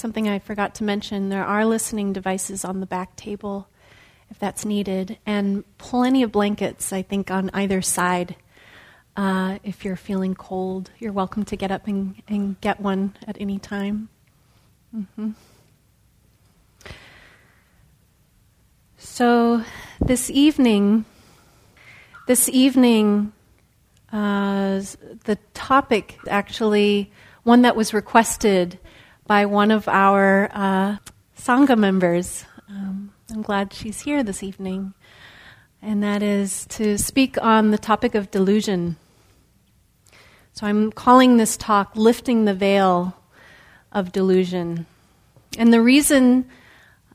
something I forgot to mention there are listening devices on the back table if that's needed, and plenty of blankets, I think, on either side. Uh, if you're feeling cold, you're welcome to get up and, and get one at any time. Mm-hmm. So, this evening, this evening, uh, the topic actually one that was requested by one of our uh, Sangha members. Um, I'm glad she's here this evening. And that is to speak on the topic of delusion. So I'm calling this talk Lifting the Veil of Delusion. And the reason,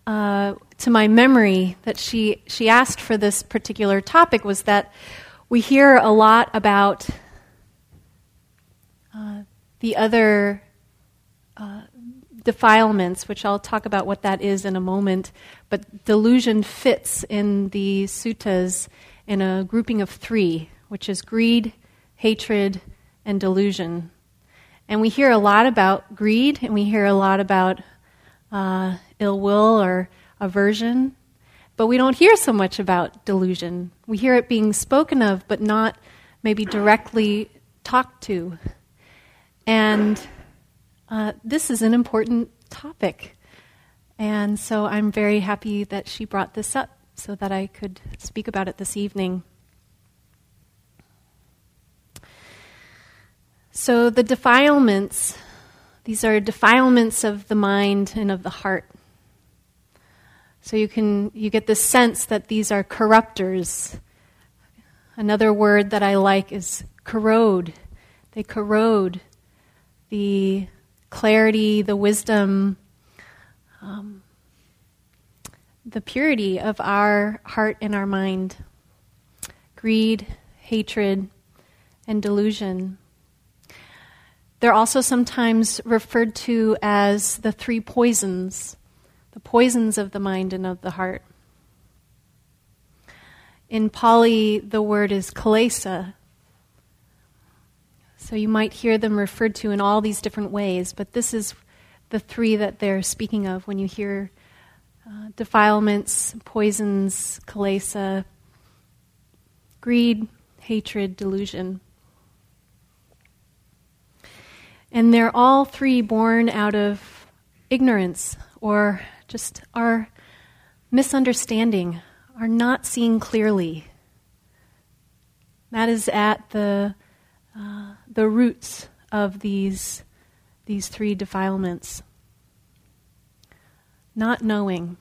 uh, to my memory, that she, she asked for this particular topic was that we hear a lot about uh, the other uh, defilements, which I'll talk about what that is in a moment, but delusion fits in the suttas in a grouping of three, which is greed, hatred, and delusion. And we hear a lot about greed, and we hear a lot about uh, ill will or aversion, but we don't hear so much about delusion. We hear it being spoken of, but not maybe directly talked to. And uh, this is an important topic. And so I'm very happy that she brought this up so that I could speak about it this evening. So, the defilements, these are defilements of the mind and of the heart. So you can you get the sense that these are corruptors. Another word that I like is corrode. They corrode the clarity, the wisdom, um, the purity of our heart and our mind. Greed, hatred, and delusion. They're also sometimes referred to as the three poisons, the poisons of the mind and of the heart. In Pali, the word is kilesa, so you might hear them referred to in all these different ways, but this is the three that they're speaking of when you hear uh, defilements, poisons, kilesa, greed, hatred, delusion. And they're all three born out of ignorance or just our misunderstanding, our not seeing clearly. That is at the uh, the roots of these, these three defilements. Not knowing.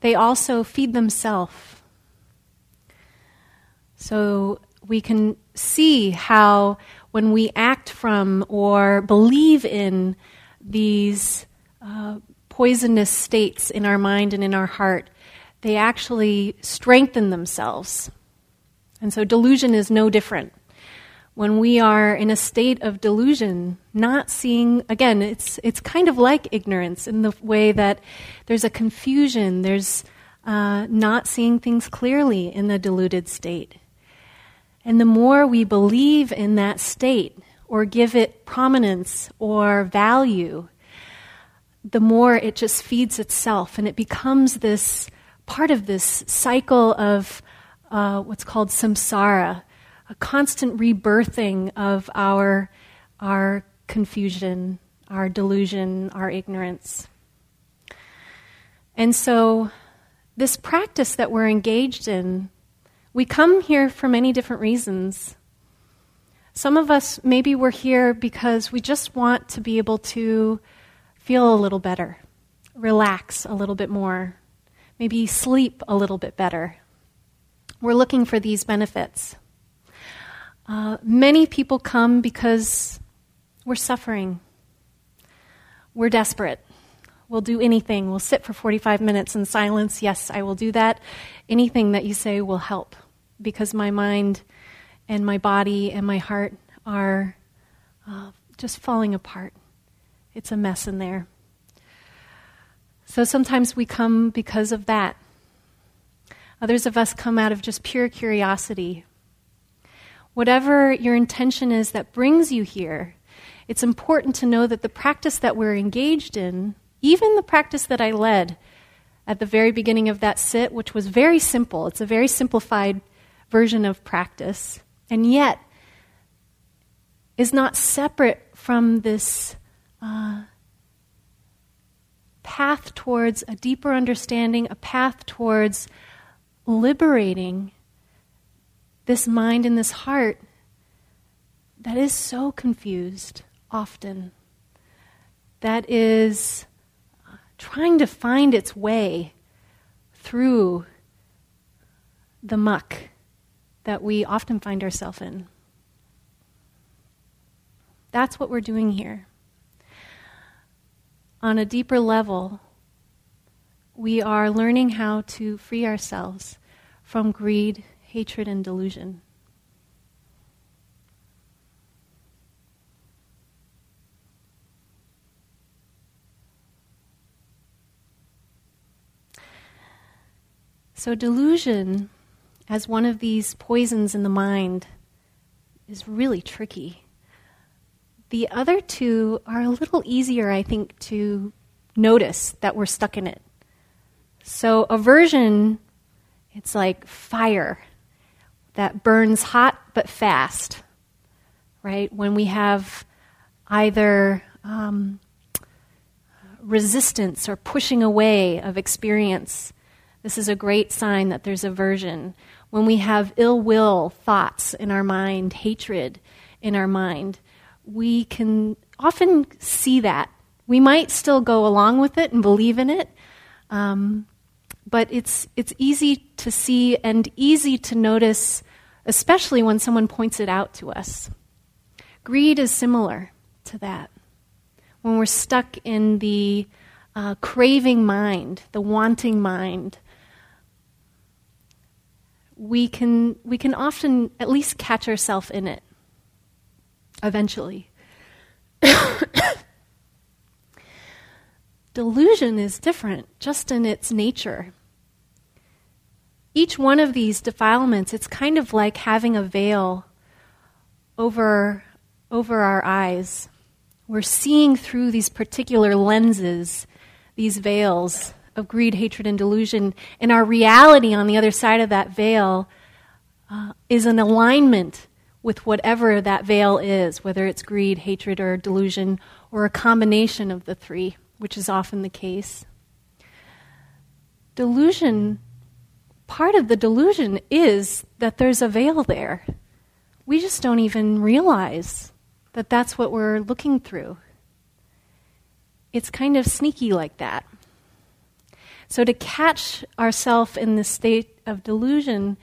They also feed themselves. So we can see how when we act from or believe in these uh, poisonous states in our mind and in our heart, they actually strengthen themselves. And so delusion is no different. When we are in a state of delusion, not seeing, again, it's, it's kind of like ignorance in the way that there's a confusion, there's uh, not seeing things clearly in the deluded state. And the more we believe in that state or give it prominence or value, the more it just feeds itself and it becomes this part of this cycle of uh, what's called samsara, a constant rebirthing of our, our confusion, our delusion, our ignorance. And so, this practice that we're engaged in, we come here for many different reasons. Some of us, maybe we're here because we just want to be able to feel a little better, relax a little bit more, maybe sleep a little bit better. We're looking for these benefits. Uh, many people come because we're suffering. We're desperate. We'll do anything. We'll sit for 45 minutes in silence. Yes, I will do that. Anything that you say will help because my mind and my body and my heart are uh, just falling apart. It's a mess in there. So sometimes we come because of that. Others of us come out of just pure curiosity. Whatever your intention is that brings you here, it's important to know that the practice that we're engaged in, even the practice that I led at the very beginning of that sit, which was very simple, it's a very simplified version of practice, and yet is not separate from this uh, path towards a deeper understanding, a path towards liberating this mind and this heart that is so confused often, that is uh, trying to find its way through the muck that we often find ourselves in. That's what we're doing here. On a deeper level, we are learning how to free ourselves from greed, hatred, and delusion. So, delusion, as one of these poisons in the mind, is really tricky. The other two are a little easier, I think, to notice that we're stuck in it. So, aversion, it's like fire that burns hot but fast, right? When we have either um, resistance or pushing away of experience, this is a great sign that there's aversion. When we have ill will thoughts in our mind, hatred in our mind, we can often see that. We might still go along with it and believe in it, um, but it's, it's easy to see and easy to notice, especially when someone points it out to us. Greed is similar to that. When we're stuck in the uh, craving mind, the wanting mind, we can, we can often at least catch ourselves in it eventually. Delusion is different just in its nature. Each one of these defilements, it's kind of like having a veil over, over our eyes. We're seeing through these particular lenses, these veils of greed, hatred, and delusion. And our reality on the other side of that veil uh, is an alignment with whatever that veil is, whether it's greed, hatred, or delusion, or a combination of the three, which is often the case. Delusion, part of the delusion is that there's a veil there. We just don't even realize that that's what we're looking through. It's kind of sneaky like that. So to catch ourselves in the state of delusion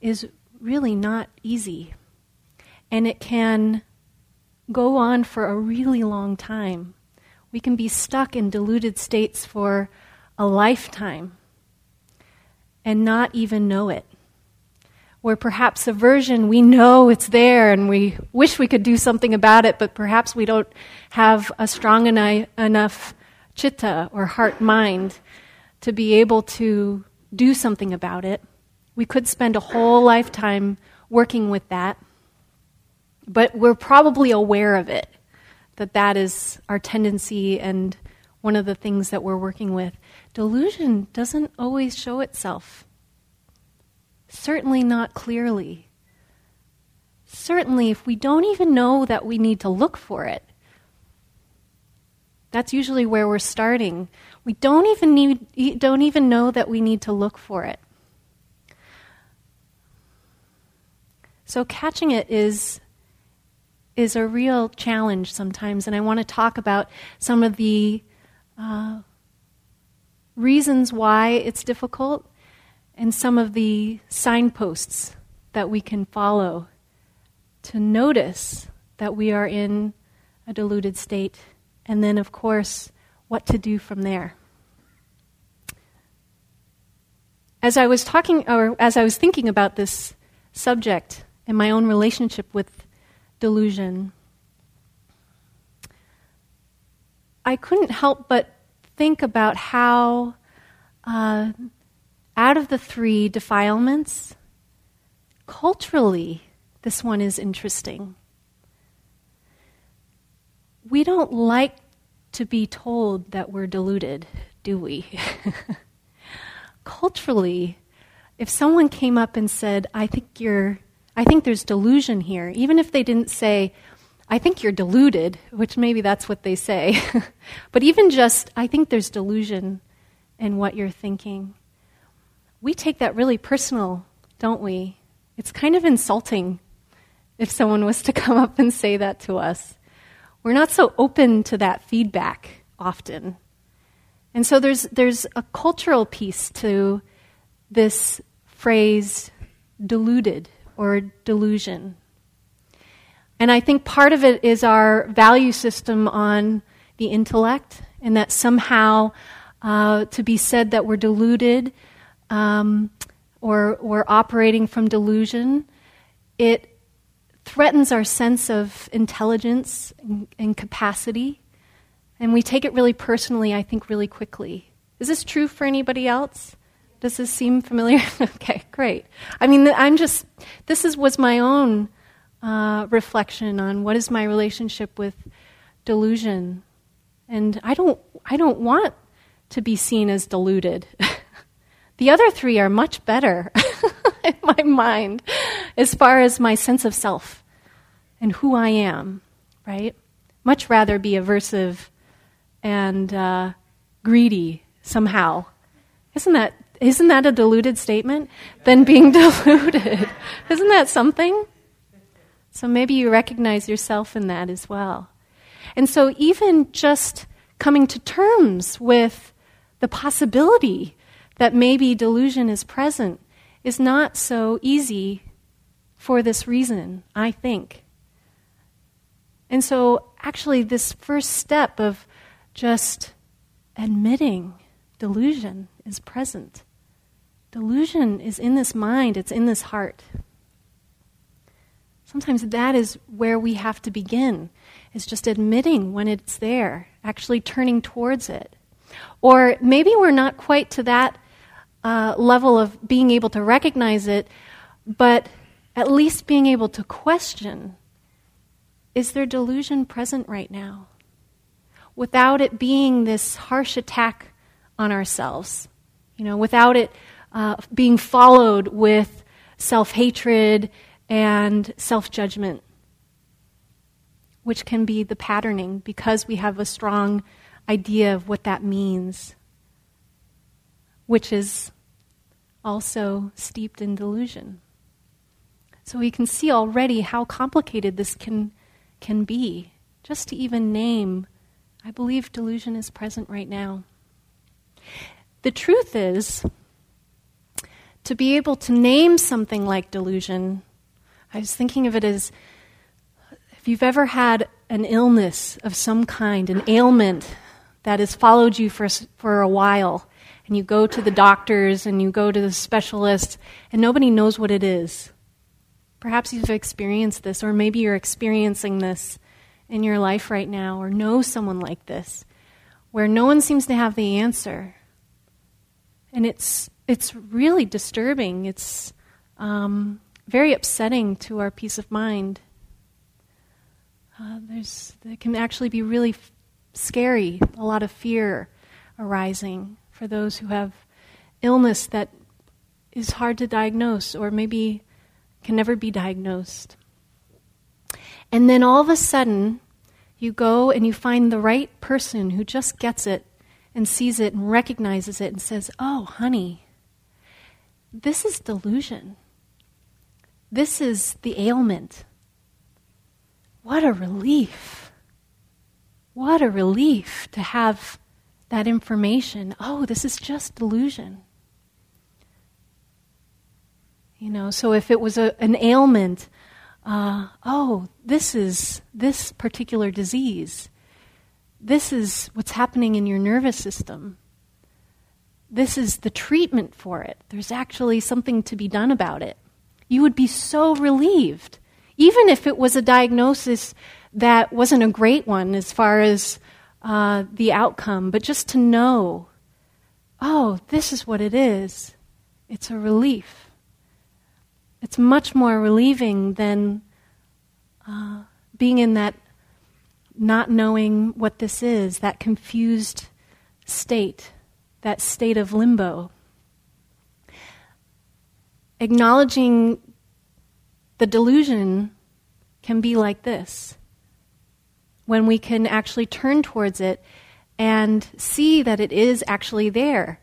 is really not easy and it can go on for a really long time. We can be stuck in deluded states for a lifetime and not even know it. Where perhaps aversion, we know it's there and we wish we could do something about it, but perhaps we don't have a strong eni- enough chitta or heart mind to be able to do something about it. We could spend a whole lifetime working with that but we're probably aware of it, that that is our tendency and one of the things that we're working with. Delusion doesn't always show itself. Certainly not clearly. Certainly, if we don't even know that we need to look for it, that's usually where we're starting. We don't even need, don't even know that we need to look for it. So catching it is is a real challenge sometimes, and I want to talk about some of the uh, reasons why it's difficult and some of the signposts that we can follow to notice that we are in a deluded state, and then, of course, what to do from there. As I was talking, or as I was thinking about this subject and my own relationship with delusion. I couldn't help but think about how, uh, out of the three defilements, culturally, this one is interesting. we don't like to be told that we're deluded, do we? Culturally, if someone came up and said, I think you're I think there's delusion here, even if they didn't say, I think you're deluded, which maybe that's what they say. but even just, I think there's delusion in what you're thinking. We take that really personal, don't we? It's kind of insulting if someone was to come up and say that to us. We're not so open to that feedback often. And so there's, there's a cultural piece to this phrase, deluded or delusion. And I think part of it is our value system on the intellect, and that somehow uh, to be said that we're deluded um, or we're operating from delusion, it threatens our sense of intelligence and, and capacity. And we take it really personally, I think, really quickly. Is this true for anybody else? Does this seem familiar? okay, great. I mean, I'm just, this is, was my own uh, reflection on what is my relationship with delusion. And I don't, I don't want to be seen as deluded. the other three are much better in my mind as far as my sense of self and who I am, right? Much rather be aversive and uh, greedy somehow. Isn't that isn't that a deluded statement? Than being deluded. Isn't that something? So maybe you recognize yourself in that as well. And so even just coming to terms with the possibility that maybe delusion is present is not so easy for this reason, I think. And so, actually, this first step of just admitting delusion is present Delusion is in this mind, it's in this heart. Sometimes that is where we have to begin, is just admitting when it's there, actually turning towards it. Or maybe we're not quite to that uh, level of being able to recognize it, but at least being able to question is there delusion present right now? Without it being this harsh attack on ourselves, you know, without it uh, being followed with self hatred and self judgment, which can be the patterning because we have a strong idea of what that means, which is also steeped in delusion. So we can see already how complicated this can, can be. Just to even name, I believe delusion is present right now. The truth is, to be able to name something like delusion, I was thinking of it as if you've ever had an illness of some kind, an ailment that has followed you for, for a while, and you go to the doctors and you go to the specialists, and nobody knows what it is. Perhaps you've experienced this, or maybe you're experiencing this in your life right now, or know someone like this, where no one seems to have the answer. And it's it's really disturbing. It's um, very upsetting to our peace of mind. Uh, there's, it can actually be really f- scary, a lot of fear arising for those who have illness that is hard to diagnose or maybe can never be diagnosed. And then all of a sudden, you go and you find the right person who just gets it and sees it and recognizes it and says, Oh, honey, this is delusion. This is the ailment. What a relief. What a relief to have that information. Oh, this is just delusion. You know, so if it was a, an ailment, uh, oh, this is this particular disease. This is what's happening in your nervous system this is the treatment for it. There's actually something to be done about it. You would be so relieved, even if it was a diagnosis that wasn't a great one as far as uh, the outcome, but just to know, oh, this is what it is. It's a relief. It's much more relieving than uh, being in that not knowing what this is, that confused state, that state of limbo. Acknowledging the delusion can be like this when we can actually turn towards it and see that it is actually there.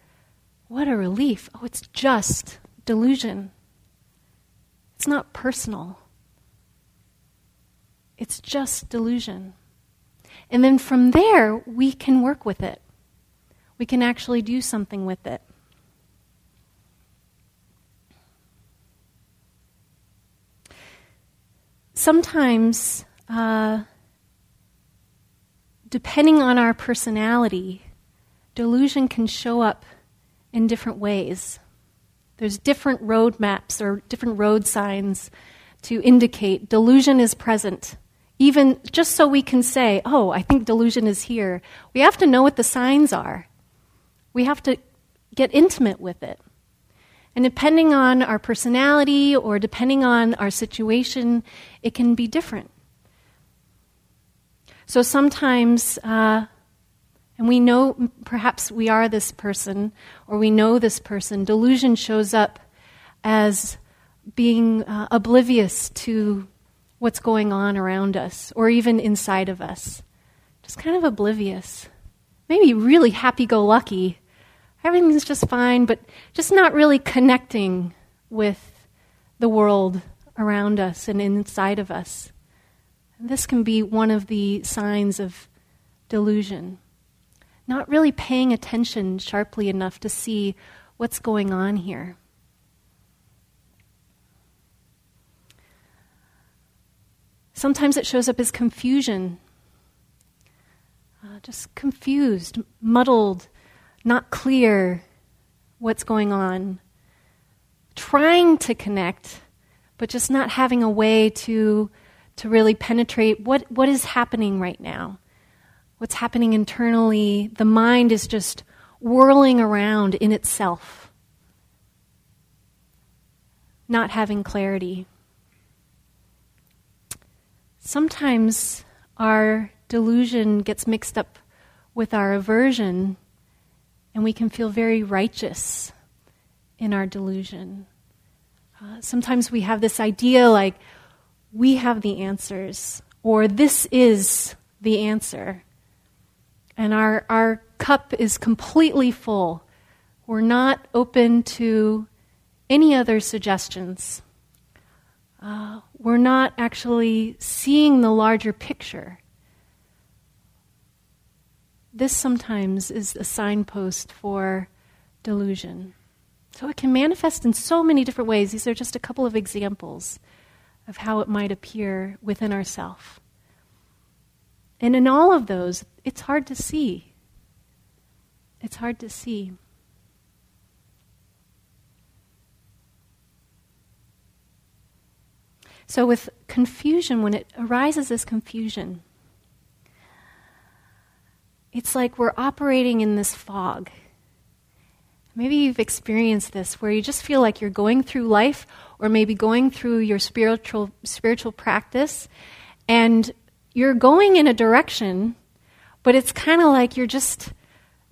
What a relief. Oh, it's just delusion. It's not personal. It's just delusion. And then from there, we can work with it. We can actually do something with it. Sometimes, uh, depending on our personality, delusion can show up in different ways. There's different road maps or different road signs to indicate delusion is present even just so we can say, oh, I think delusion is here, we have to know what the signs are. We have to get intimate with it. And depending on our personality or depending on our situation, it can be different. So sometimes, uh, and we know perhaps we are this person or we know this person, delusion shows up as being uh, oblivious to what's going on around us or even inside of us. Just kind of oblivious. Maybe really happy go lucky. Everything's just fine, but just not really connecting with the world around us and inside of us. And this can be one of the signs of delusion. Not really paying attention sharply enough to see what's going on here. Sometimes it shows up as confusion. Uh, just confused, muddled, not clear what's going on. Trying to connect, but just not having a way to, to really penetrate what, what is happening right now. What's happening internally. The mind is just whirling around in itself, not having clarity. Sometimes our delusion gets mixed up with our aversion, and we can feel very righteous in our delusion. Uh, sometimes we have this idea like, we have the answers, or this is the answer. And our, our cup is completely full. We're not open to any other suggestions. Uh, we're not actually seeing the larger picture. This sometimes is a signpost for delusion. So it can manifest in so many different ways. These are just a couple of examples of how it might appear within ourself. And in all of those, it's hard to see. It's hard to see. So, with confusion, when it arises as confusion, it's like we're operating in this fog. Maybe you've experienced this where you just feel like you're going through life or maybe going through your spiritual spiritual practice and you're going in a direction but it's kind of like you're just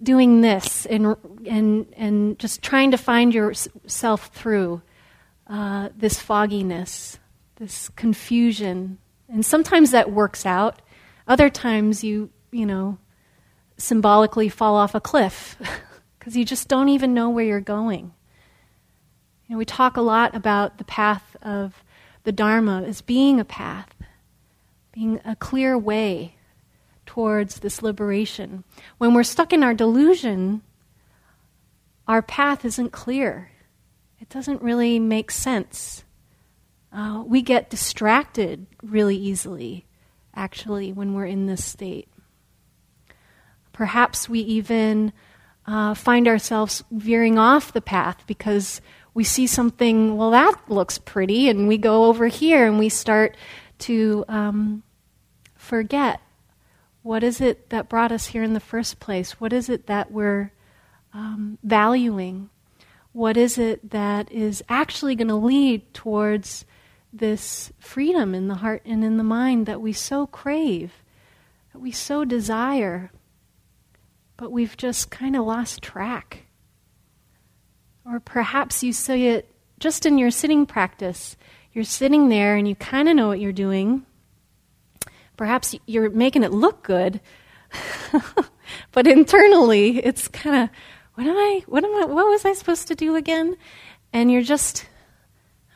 doing this and and and just trying to find yourself through uh, this fogginess this confusion. And sometimes that works out. Other times you, you know, symbolically fall off a cliff because you just don't even know where you're going. You know, we talk a lot about the path of the Dharma as being a path, being a clear way towards this liberation. When we're stuck in our delusion, our path isn't clear. It doesn't really make sense. Uh, we get distracted really easily, actually, when we're in this state. Perhaps we even uh, find ourselves veering off the path because we see something, well, that looks pretty, and we go over here and we start to um, forget what is it that brought us here in the first place? What is it that we're um, valuing? What is it that is actually going to lead towards this freedom in the heart and in the mind that we so crave. that we so desire, but we've just kind of lost track. Or perhaps you see it just in your sitting practice. You're sitting there and you kind of know what you're doing. Perhaps you're making it look good, but internally it's kind of, what am I, what am I, what was I supposed to do again? And you're just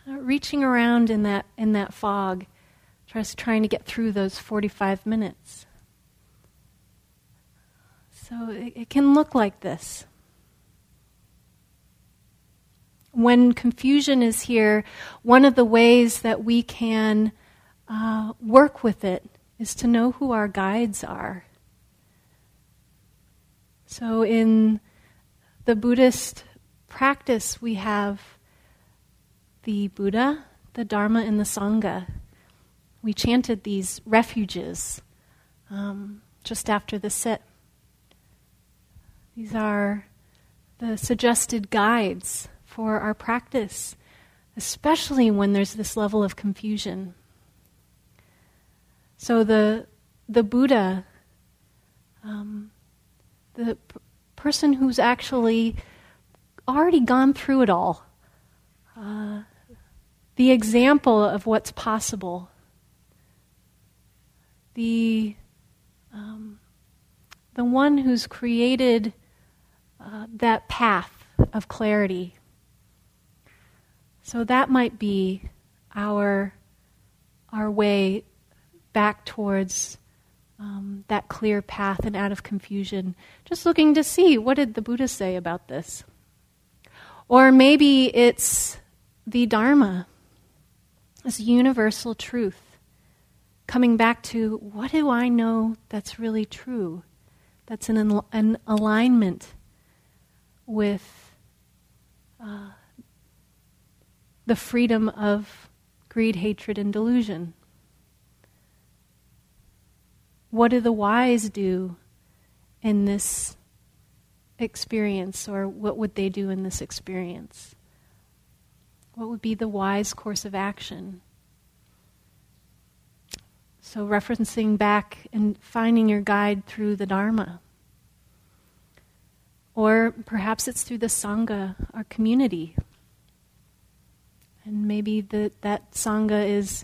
uh, reaching around in that, in that fog, just trying to get through those 45 minutes. So it, it can look like this. When confusion is here, one of the ways that we can uh, work with it is to know who our guides are. So, in the Buddhist practice, we have the Buddha, the Dharma, and the Sangha. We chanted these refuges um, just after the sit. These are the suggested guides for our practice, especially when there's this level of confusion. So the the Buddha, um, the p- person who's actually already gone through it all, uh, the example of what's possible, the um, the one who's created uh, that path of clarity. So that might be our, our way back towards um, that clear path and out of confusion. Just looking to see what did the Buddha say about this? Or maybe it's the Dharma, this universal truth. Coming back to what do I know that's really true? That's an, an alignment with uh, the freedom of greed, hatred, and delusion. What do the wise do in this experience, or what would they do in this experience? What would be the wise course of action? So, referencing back and finding your guide through the Dharma. Or perhaps it's through the Sangha, our community. And maybe the, that Sangha is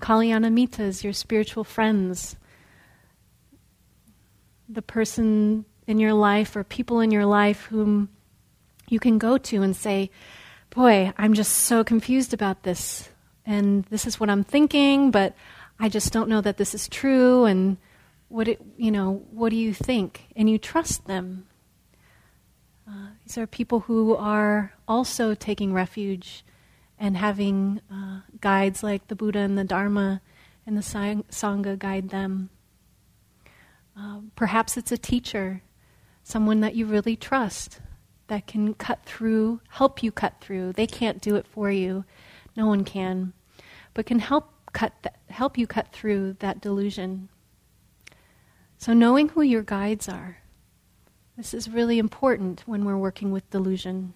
Kalyanamittas, your spiritual friends. The person in your life or people in your life whom you can go to and say, Boy, I'm just so confused about this. And this is what I'm thinking, but I just don't know that this is true. And what, it, you know, what do you think? And you trust them uh, these are people who are also taking refuge and having uh, guides like the Buddha and the Dharma and the Sangha guide them. Uh, perhaps it's a teacher, someone that you really trust that can cut through, help you cut through. They can't do it for you, no one can, but can help cut th- help you cut through that delusion. So knowing who your guides are this is really important when we're working with delusion.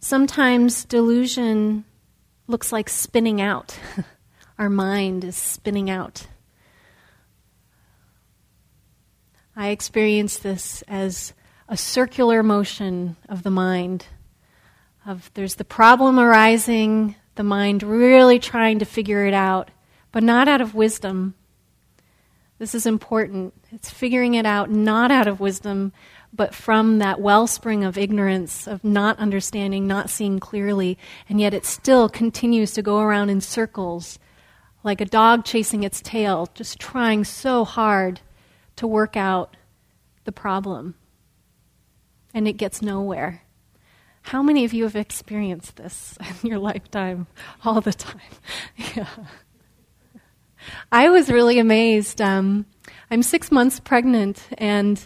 Sometimes delusion looks like spinning out. Our mind is spinning out. I experience this as a circular motion of the mind. Of there's the problem arising, the mind really trying to figure it out, but not out of wisdom, this is important. It's figuring it out not out of wisdom, but from that wellspring of ignorance, of not understanding, not seeing clearly, and yet it still continues to go around in circles like a dog chasing its tail, just trying so hard to work out the problem. And it gets nowhere. How many of you have experienced this in your lifetime all the time? yeah. I was really amazed. Um, I'm six months pregnant, and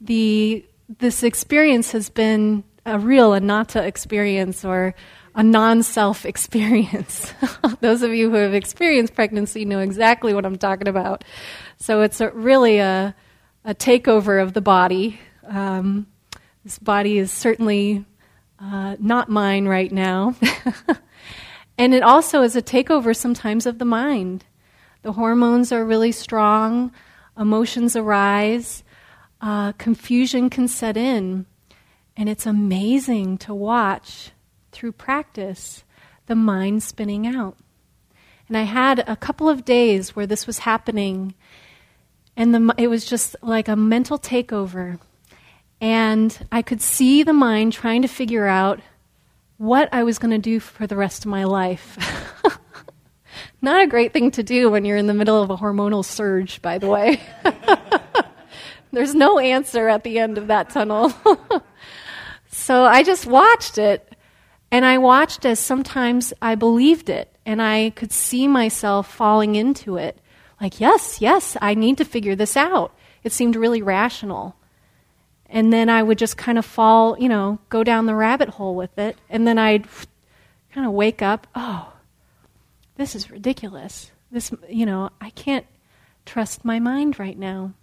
the this experience has been a real anatta experience or a non-self experience. Those of you who have experienced pregnancy know exactly what I'm talking about. So it's a, really a, a takeover of the body. Um, this body is certainly uh, not mine right now. And it also is a takeover sometimes of the mind. The hormones are really strong, emotions arise, uh, confusion can set in. And it's amazing to watch through practice the mind spinning out. And I had a couple of days where this was happening, and the, it was just like a mental takeover. And I could see the mind trying to figure out what I was going to do for the rest of my life. Not a great thing to do when you're in the middle of a hormonal surge, by the way. There's no answer at the end of that tunnel. so I just watched it. And I watched as sometimes I believed it and I could see myself falling into it. Like, yes, yes, I need to figure this out. It seemed really rational. And then I would just kind of fall, you know, go down the rabbit hole with it. And then I'd kind of wake up, oh, this is ridiculous. This, you know, I can't trust my mind right now.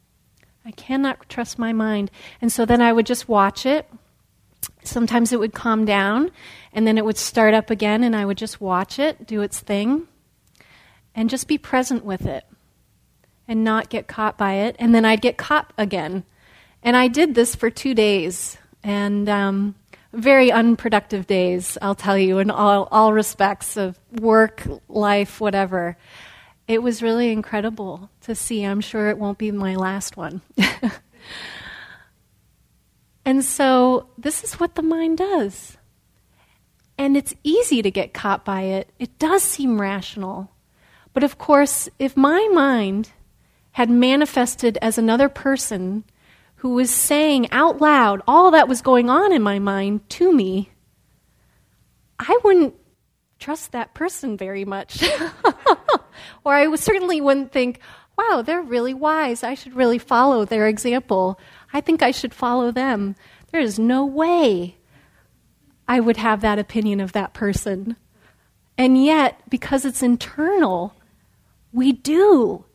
I cannot trust my mind. And so then I would just watch it. Sometimes it would calm down, and then it would start up again, and I would just watch it do its thing and just be present with it and not get caught by it. And then I'd get caught again. And I did this for two days, and um, very unproductive days, I'll tell you, in all, all respects of work, life, whatever. It was really incredible to see. I'm sure it won't be my last one. and so, this is what the mind does. And it's easy to get caught by it. It does seem rational. But of course, if my mind had manifested as another person who was saying out loud all that was going on in my mind to me, I wouldn't trust that person very much. or I certainly wouldn't think, wow, they're really wise. I should really follow their example. I think I should follow them. There is no way I would have that opinion of that person. And yet, because it's internal, we do,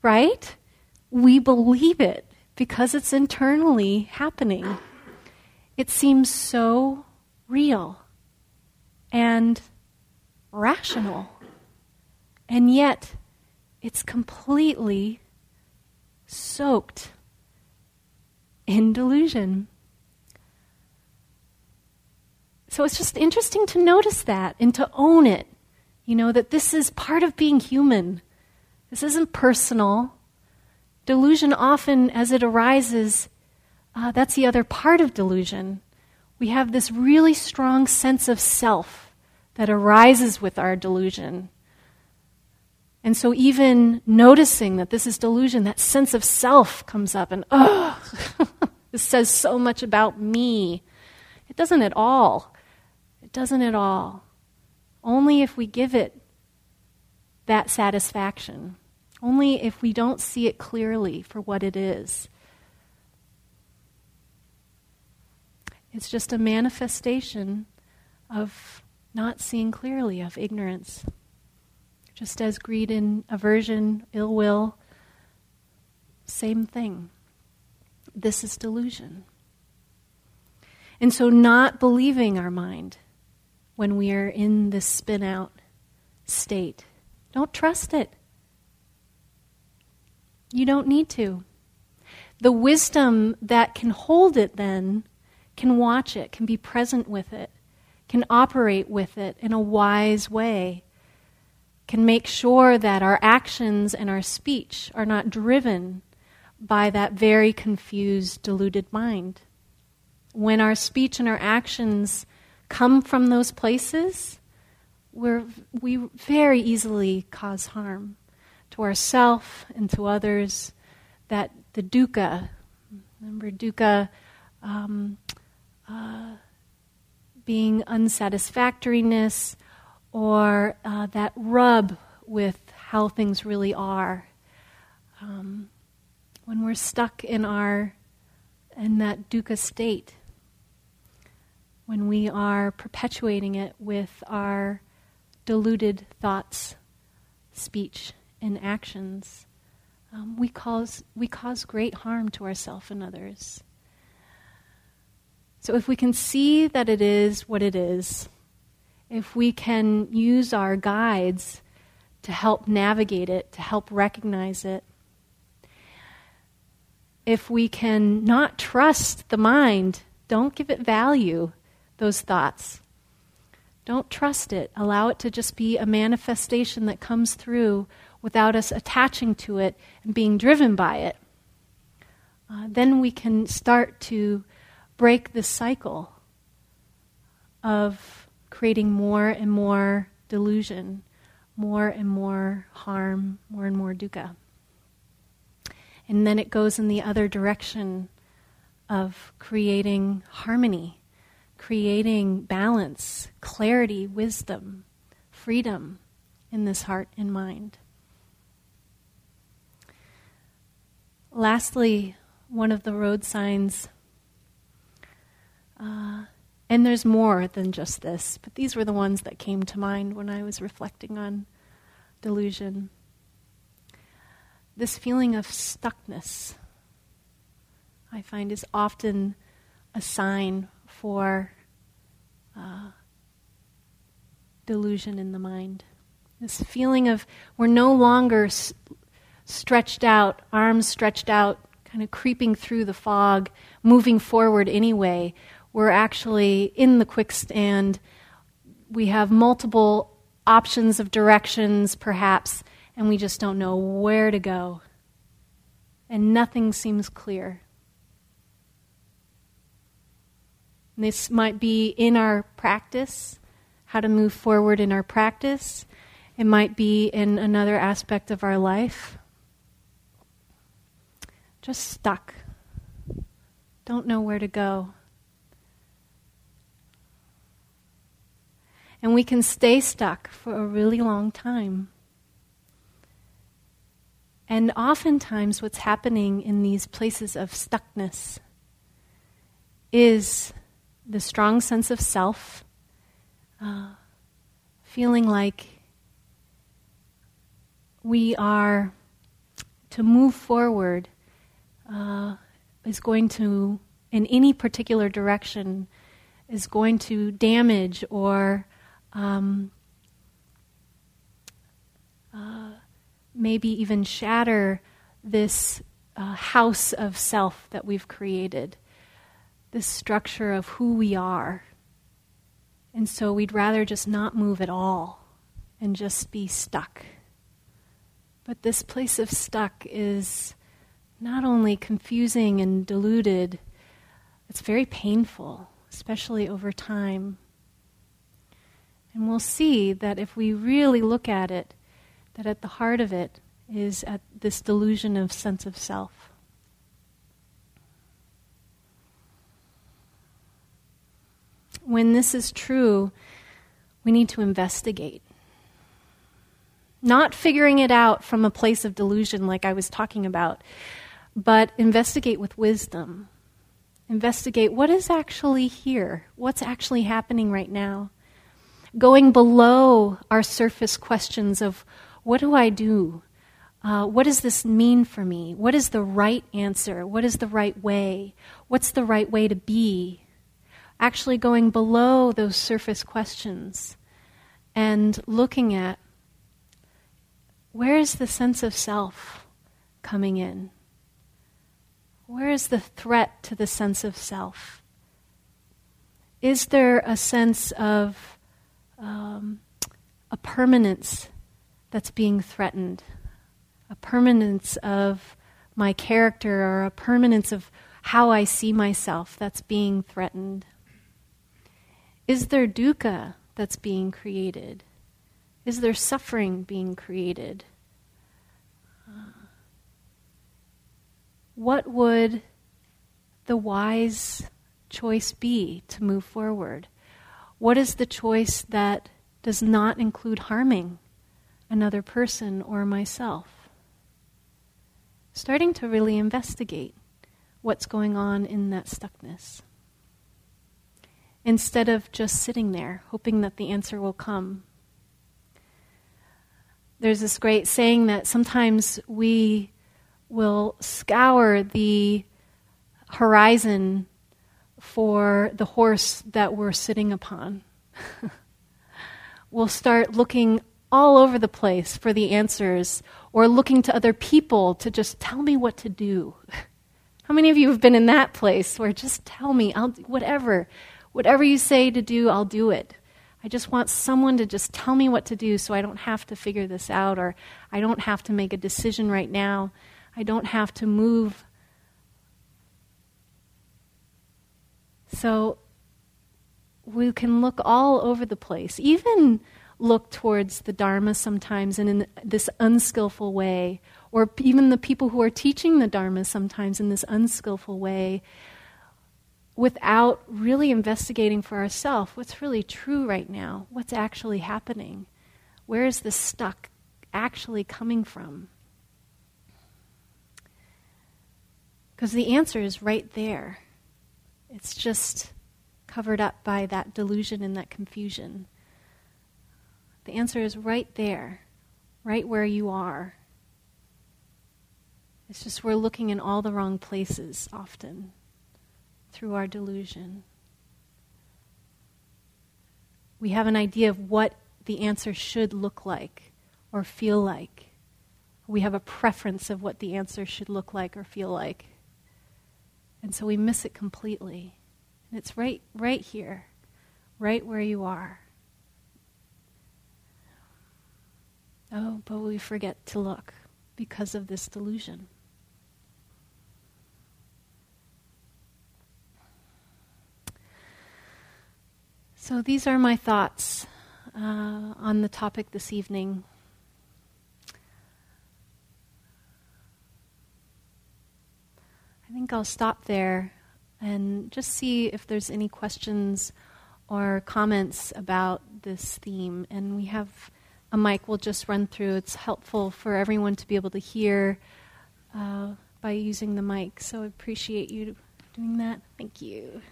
right? We believe it because it's internally happening. It seems so real and rational. And yet, it's completely soaked in delusion. So it's just interesting to notice that and to own it. You know, that this is part of being human. This isn't personal. Delusion often, as it arises, uh, that's the other part of delusion. We have this really strong sense of self that arises with our delusion. And so, even noticing that this is delusion, that sense of self comes up, and oh, this says so much about me. It doesn't at all. It doesn't at all. Only if we give it that satisfaction only if we don't see it clearly for what it is. It's just a manifestation of not seeing clearly, of ignorance. Just as greed and aversion, ill will, same thing. This is delusion. And so, not believing our mind when we are in this spin out state, don't trust it. You don't need to. The wisdom that can hold it then can watch it, can be present with it, can operate with it in a wise way, can make sure that our actions and our speech are not driven by that very confused, deluded mind. When our speech and our actions come from those places, we we very easily cause harm to ourself and to others, that the dukkha, remember dukkha um, uh, being unsatisfactoriness or uh, that rub with how things really are. Um, when we're stuck in our in that dukkha state, when we are perpetuating it with our deluded thoughts, speech, in actions, um, we, cause, we cause great harm to ourselves and others. So if we can see that it is what it is, if we can use our guides to help navigate it, to help recognize it, if we can not trust the mind, don't give it value, those thoughts. Don't trust it. Allow it to just be a manifestation that comes through without us attaching to it and being driven by it. Uh, then we can start to break the cycle of creating more and more delusion, more and more harm, more and more dukkha. And then it goes in the other direction of creating harmony, creating balance, clarity, wisdom, freedom in this heart and mind. Lastly, one of the road signs uh, and there's more than just this, but these were the ones that came to mind when I was reflecting on delusion. This feeling of stuckness, I find, is often a sign for uh, delusion in the mind. This feeling of we're no longer stretched out, arms stretched out, kind of creeping through the fog, moving forward anyway we're actually in the quicksand. We have multiple options of directions, perhaps, and we just don't know where to go. And nothing seems clear. This might be in our practice, how to move forward in our practice. It might be in another aspect of our life. Just stuck. Don't know where to go. And we can stay stuck for a really long time. And oftentimes, what's happening in these places of stuckness is the strong sense of self, uh, feeling like we are to move forward uh, is going to, in any particular direction, is going to damage or um, uh, maybe even shatter this uh, house of self that we've created, this structure of who we are. And so we'd rather just not move at all and just be stuck. But this place of stuck is not only confusing and deluded, it's very painful, especially over time. And we'll see that if we really look at it, that at the heart of it is at this delusion of sense of self. When this is true, we need to investigate. Not figuring it out from a place of delusion like I was talking about, but investigate with wisdom. Investigate what is actually here, what's actually happening right now going below our surface questions of what do I do? Uh, what does this mean for me? What is the right answer? What is the right way? What's the right way to be? Actually, going below those surface questions and looking at where is the sense of self coming in? Where is the threat to the sense of self? Is there a sense of um, a permanence that's being threatened, a permanence of my character or a permanence of how I see myself that's being threatened? Is there dukkha that's being created? Is there suffering being created? What would the wise choice be to move forward? What is the choice that does not include harming another person or myself? Starting to really investigate what's going on in that stuckness. Instead of just sitting there, hoping that the answer will come. There's this great saying that sometimes we will scour the horizon for the horse that we're sitting upon. we'll start looking all over the place for the answers or looking to other people to just tell me what to do. How many of you have been in that place where just tell me, I'll whatever, whatever you say to do, I'll do it. I just want someone to just tell me what to do so I don't have to figure this out or I don't have to make a decision right now. I don't have to move. So we can look all over the place, even look towards the Dharma sometimes and in this unskillful way, or even the people who are teaching the Dharma sometimes in this unskillful way, without really investigating for ourselves what's really true right now, what's actually happening, where is this stuck actually coming from? Because the answer is right there. It's just covered up by that delusion and that confusion. The answer is right there, right where you are. It's just we're looking in all the wrong places often through our delusion. We have an idea of what the answer should look like or feel like. We have a preference of what the answer should look like or feel like. And so we miss it completely. And it's right right here, right where you are. Oh, but we forget to look because of this delusion. So, these are my thoughts uh, on the topic this evening. I think I'll stop there and just see if there's any questions or comments about this theme. And we have a mic we'll just run through. It's helpful for everyone to be able to hear uh, by using the mic. So I appreciate you doing that. Thank you.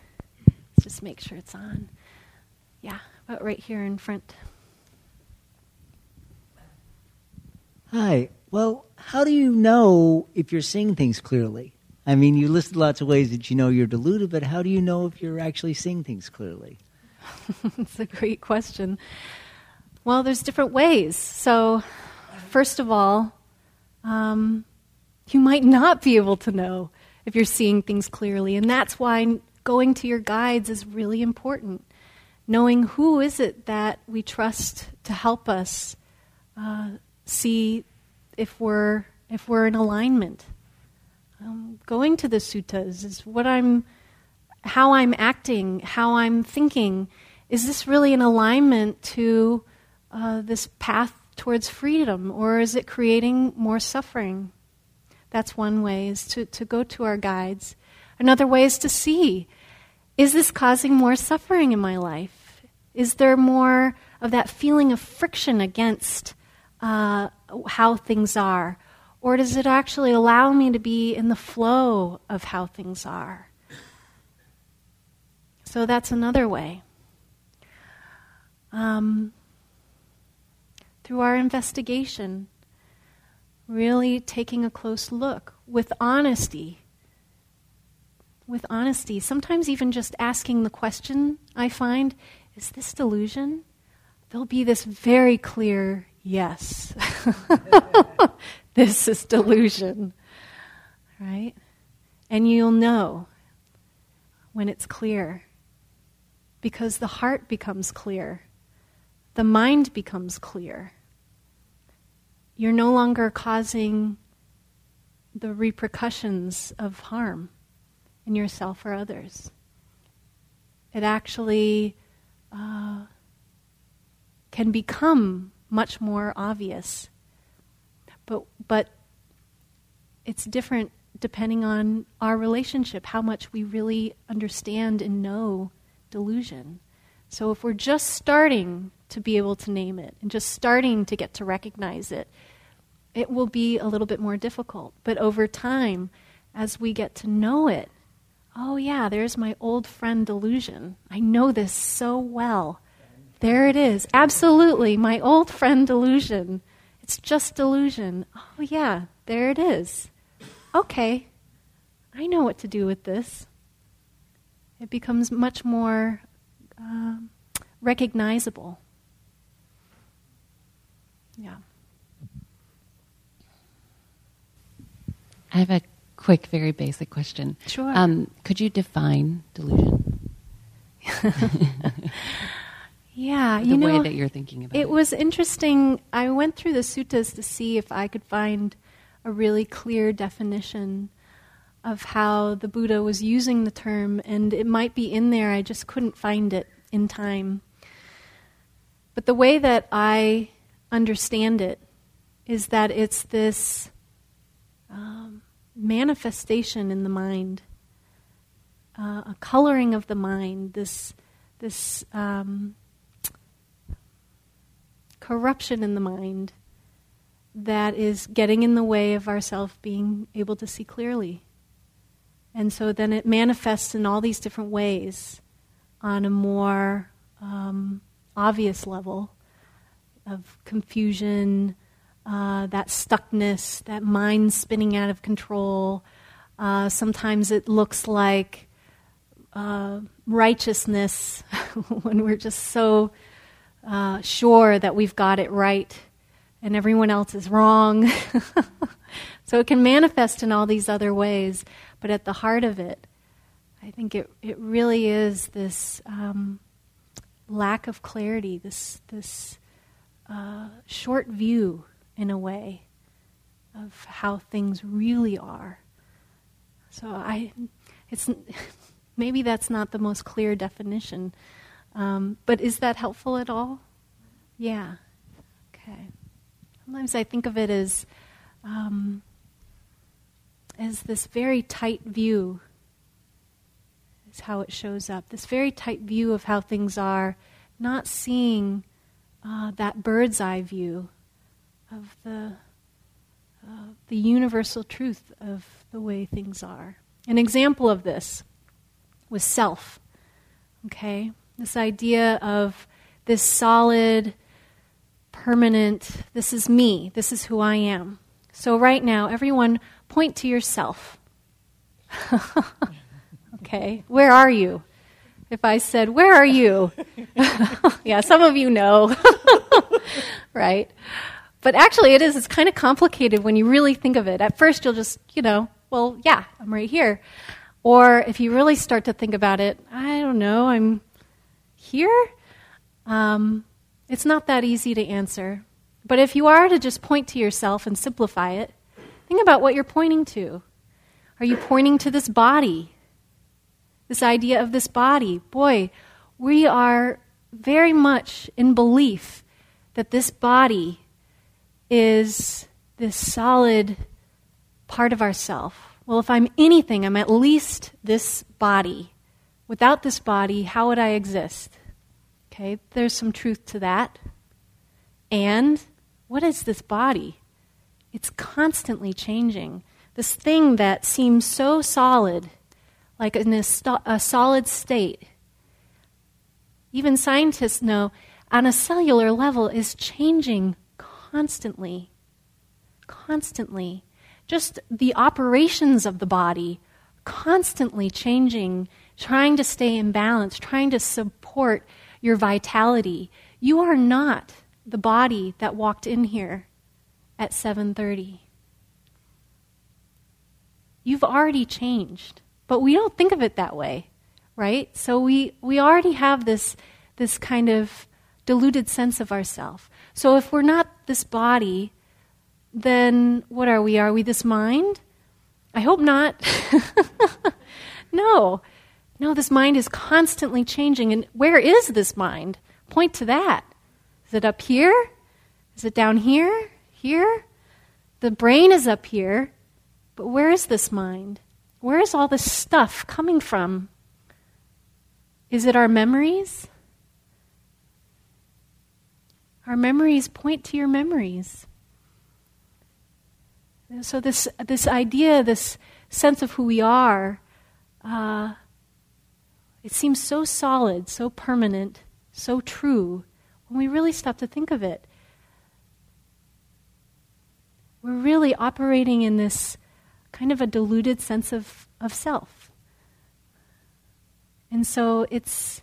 Let's just make sure it's on. Yeah, about right here in front. Hi. Well, how do you know if you're seeing things clearly? I mean, you listed lots of ways that you know you're deluded, but how do you know if you're actually seeing things clearly? It's a great question. Well, there's different ways. So, first of all, um, you might not be able to know if you're seeing things clearly, and that's why going to your guides is really important knowing who is it that we trust to help us uh, see if we're if we're in alignment. Um, going to the suttas is what I'm, how I'm acting, how I'm thinking. Is this really in alignment to uh, this path towards freedom, or is it creating more suffering? That's one way is to, to go to our guides. Another way is to see is this causing more suffering in my life? Is there more of that feeling of friction against uh, how things are? Or does it actually allow me to be in the flow of how things are? So that's another way. Um, through our investigation, really taking a close look with honesty. With honesty. Sometimes even just asking the question, I find, is this delusion? There'll be this very clear yes. this is delusion. Right? And you'll know when it's clear because the heart becomes clear, the mind becomes clear. You're no longer causing the repercussions of harm in yourself or others. It actually uh, can become much more obvious. But, but it's different depending on our relationship, how much we really understand and know delusion. So if we're just starting to be able to name it and just starting to get to recognize it, it will be a little bit more difficult. But over time, as we get to know it, oh, yeah, there's my old friend delusion. I know this so well. There it is. Absolutely, my old friend delusion. It's just delusion. Oh, yeah, there it is. Okay, I know what to do with this. It becomes much more uh, recognizable. Yeah. I have a quick, very basic question. Sure. Um, could you define delusion? yeah, the you know, way that you're thinking about it. It was interesting. I went through the suttas to see if I could find a really clear definition of how the Buddha was using the term, and it might be in there. I just couldn't find it in time. But the way that I understand it is that it's this um, manifestation in the mind, uh, a coloring of the mind, this this um, corruption in the mind that is getting in the way of ourself being able to see clearly. And so then it manifests in all these different ways on a more um, obvious level of confusion, uh, that stuckness, that mind spinning out of control. Uh, sometimes it looks like uh, righteousness when we're just so uh, sure that we've got it right and everyone else is wrong. so it can manifest in all these other ways, but at the heart of it, I think it, it really is this um, lack of clarity, this, this uh, short view, in a way, of how things really are. So I, it's maybe that's not the most clear definition, um, but is that helpful at all? Yeah. Okay. Sometimes I think of it as um, as this very tight view is how it shows up. This very tight view of how things are, not seeing uh, that bird's eye view of the uh, the universal truth of the way things are. An example of this was self. Okay, this idea of this solid, permanent. This is me. This is who I am. So right now, everyone, point to yourself. okay, where are you? If I said, Where are you? yeah, some of you know. right? But actually, it is. It's kind of complicated when you really think of it. At first, you'll just, you know, well, yeah, I'm right here. Or if you really start to think about it, I don't know, I'm here. Um, it's not that easy to answer. But if you are to just point to yourself and simplify it, think about what you're pointing to. Are you pointing to this body? This idea of this body. Boy, we are very much in belief that this body is this solid part of ourself. Well, if I'm anything, I'm at least this body. Without this body, how would I exist? Okay, there's some truth to that. And what is this body? It's constantly changing. This thing that seems so solid, like in a, st- a solid state. Even scientists know on a cellular level is changing constantly. Constantly. Just the operations of the body constantly changing, trying to stay in balance, trying to support your vitality. You are not the body that walked in here at 7:30. You've already changed. But we don't think of it that way, right? So we we already have this this kind of diluted sense of ourself. So if we're not this body, then what are we? Are we this mind? I hope not. no. No, this mind is constantly changing. And where is this mind? Point to that. Is it up here? Is it down here? Here? The brain is up here, but where is this mind? Where is all this stuff coming from? Is it our memories? Our memories point to your memories. so this this idea, this sense of who we are, uh, it seems so solid, so permanent, so true when we really stop to think of it. We're really operating in this kind of a diluted sense of, of self. And so it's,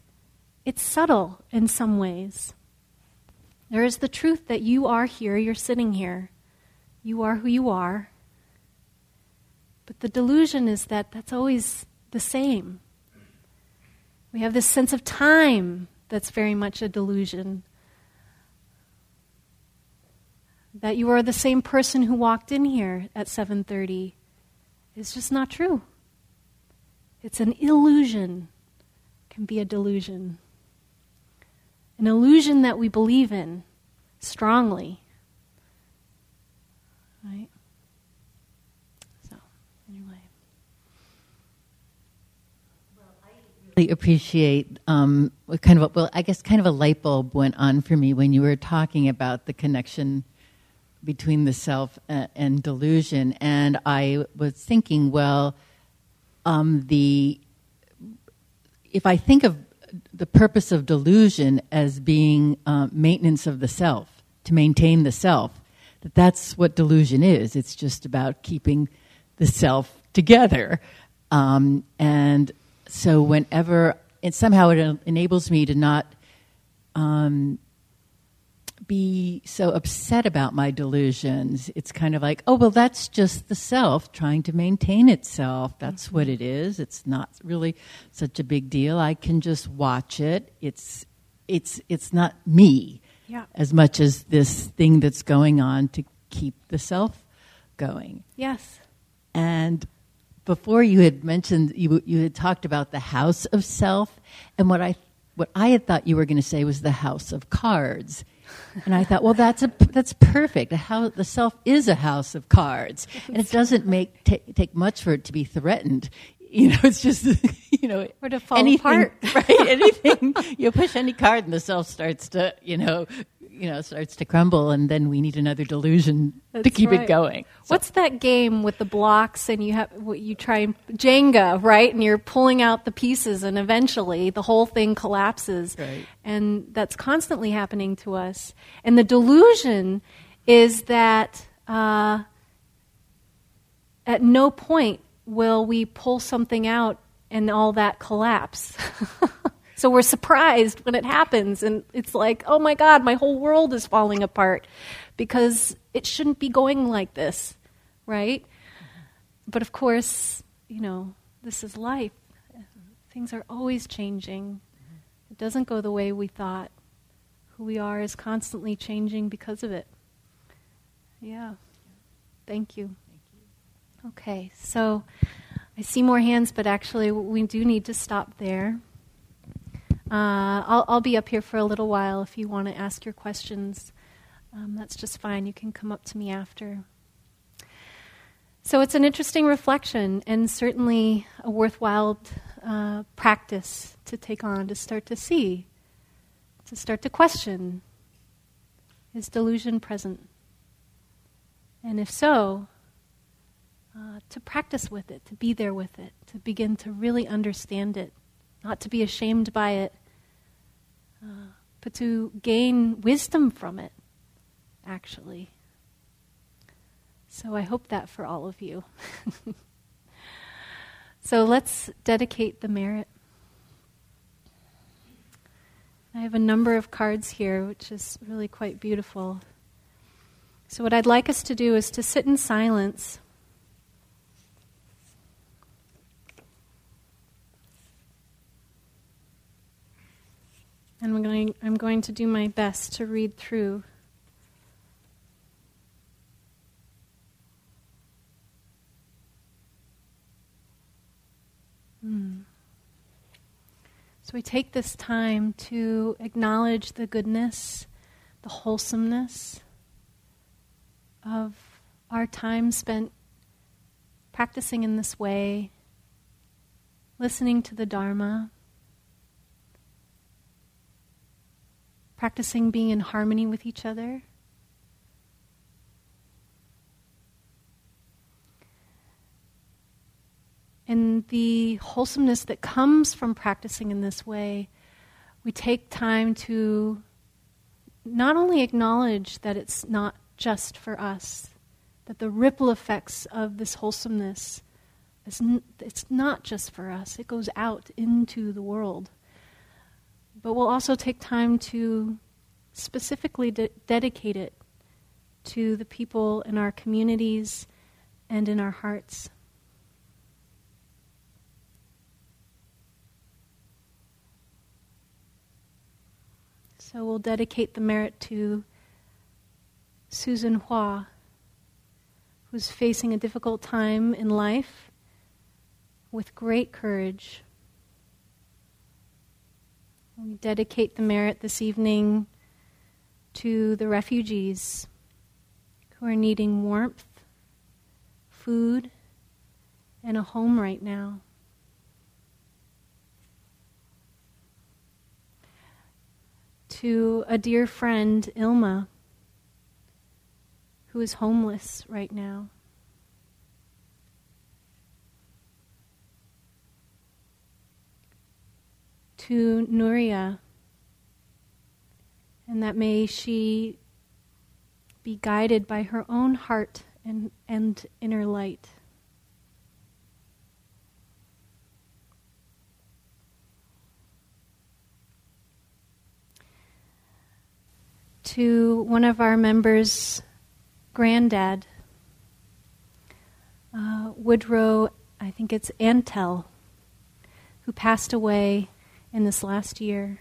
it's subtle in some ways. There is the truth that you are here, you're sitting here. You are who you are. But the delusion is that that's always the same. We have this sense of time that's very much a delusion. That you are the same person who walked in here at 7:30 is just not true. It's an illusion. Can be a delusion an illusion that we believe in strongly. Right? So, anyway. Well, Appreciate um, kind of a, well, I guess kind of a light bulb went on for me when you were talking about the connection between the self and, and delusion, and I was thinking, well, um, the if I think of the purpose of delusion as being uh, maintenance of the self, to maintain the self. That that's what delusion is. It's just about keeping the self together. Um, and so whenever, and somehow it enables me to not um, be so upset about my delusions. It's kind of like, oh, well, that's just the self trying to maintain itself. That's mm-hmm. what it is. It's not really such a big deal. I can just watch it. It's it's it's not me yeah. as much as this thing that's going on to keep the self going. Yes. And before you had mentioned you you had talked about the house of self, and what I what I had thought you were going to say was the house of cards and I thought, well, that's a that's perfect. The, House, the self is a house of cards, and it doesn't make t- take much for it to be threatened. You know, it's just you know, or to fall anything, apart. right? Anything you push any card, and the self starts to you know you know starts to crumble and then we need another delusion That's to keep right. it going so. what's that game with the blocks and you have you try jenga right and you're pulling out the pieces and eventually the whole thing collapses right. and that's constantly happening to us and the delusion is that uh, at no point will we pull something out and all that collapse So we're surprised when it happens, and it's like, oh my God, my whole world is falling apart because it shouldn't be going like this, right? But of course, you know, this is life. Things are always changing. It doesn't go the way we thought. Who we are is constantly changing because of it. Yeah. Thank you. Okay, so I see more hands, but actually, we do need to stop there. Uh, I'll, I'll be up here for a little while if you want to ask your questions. Um, that's just fine. You can come up to me after. So it's an interesting reflection and certainly a worthwhile uh, practice to take on to start to see, to start to question is delusion present? And if so, uh, to practice with it, to be there with it, to begin to really understand it not to be ashamed by it, uh, but to gain wisdom from it, actually. So I hope that for all of you. so let's dedicate the merit. I have a number of cards here, which is really quite beautiful. So, what I'd like us to do is to sit in silence And I'm going, I'm going to do my best to read through. Hmm. So we take this time to acknowledge the goodness, the wholesomeness of our time spent practicing in this way, listening to the Dharma. Practicing being in harmony with each other. And the wholesomeness that comes from practicing in this way, we take time to not only acknowledge that it's not just for us, that the ripple effects of this wholesomeness is n- it's not just for us, it goes out into the world. But we'll also take time to specifically de- dedicate it to the people in our communities and in our hearts. So we'll dedicate the merit to Susan Hua, who's facing a difficult time in life with great courage. We dedicate the merit this evening to the refugees who are needing warmth, food, and a home right now. To a dear friend, Ilma, who is homeless right now. To Nuria, and that may she be guided by her own heart and, and inner light. To one of our members' granddad, uh, Woodrow, I think it's Antel, who passed away in this last year.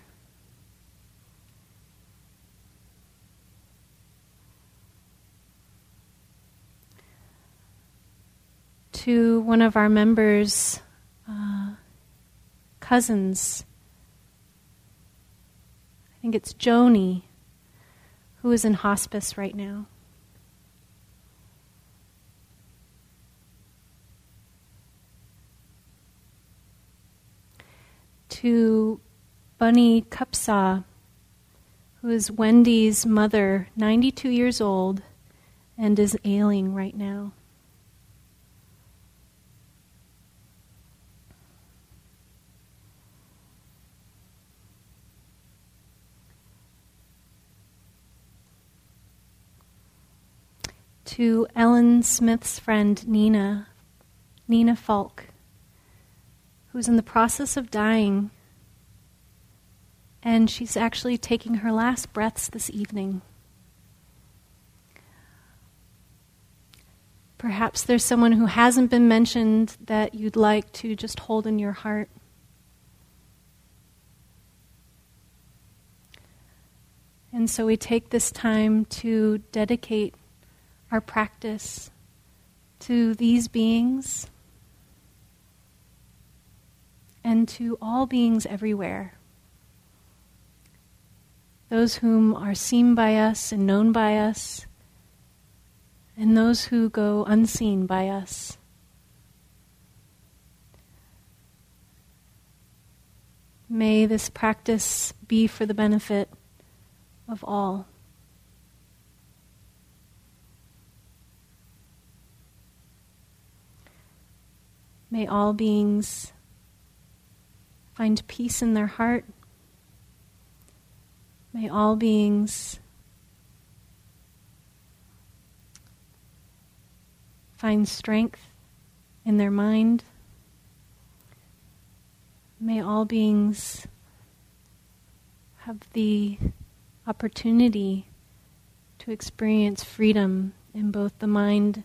To one of our members' uh, cousins, I think it's Joni, who is in hospice right now. To Bunny Cupsaw, who is Wendy's mother, 92 years old, and is ailing right now. To Ellen Smith's friend Nina, Nina Falk who's in the process of dying. And she's actually taking her last breaths this evening. Perhaps there's someone who hasn't been mentioned that you'd like to just hold in your heart. And so we take this time to dedicate our practice to these beings and to all beings everywhere. Those whom are seen by us and known by us, and those who go unseen by us. May this practice be for the benefit of all. May all beings find peace in their heart. May all beings find strength in their mind. May all beings have the opportunity to experience freedom in both the mind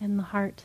and the heart.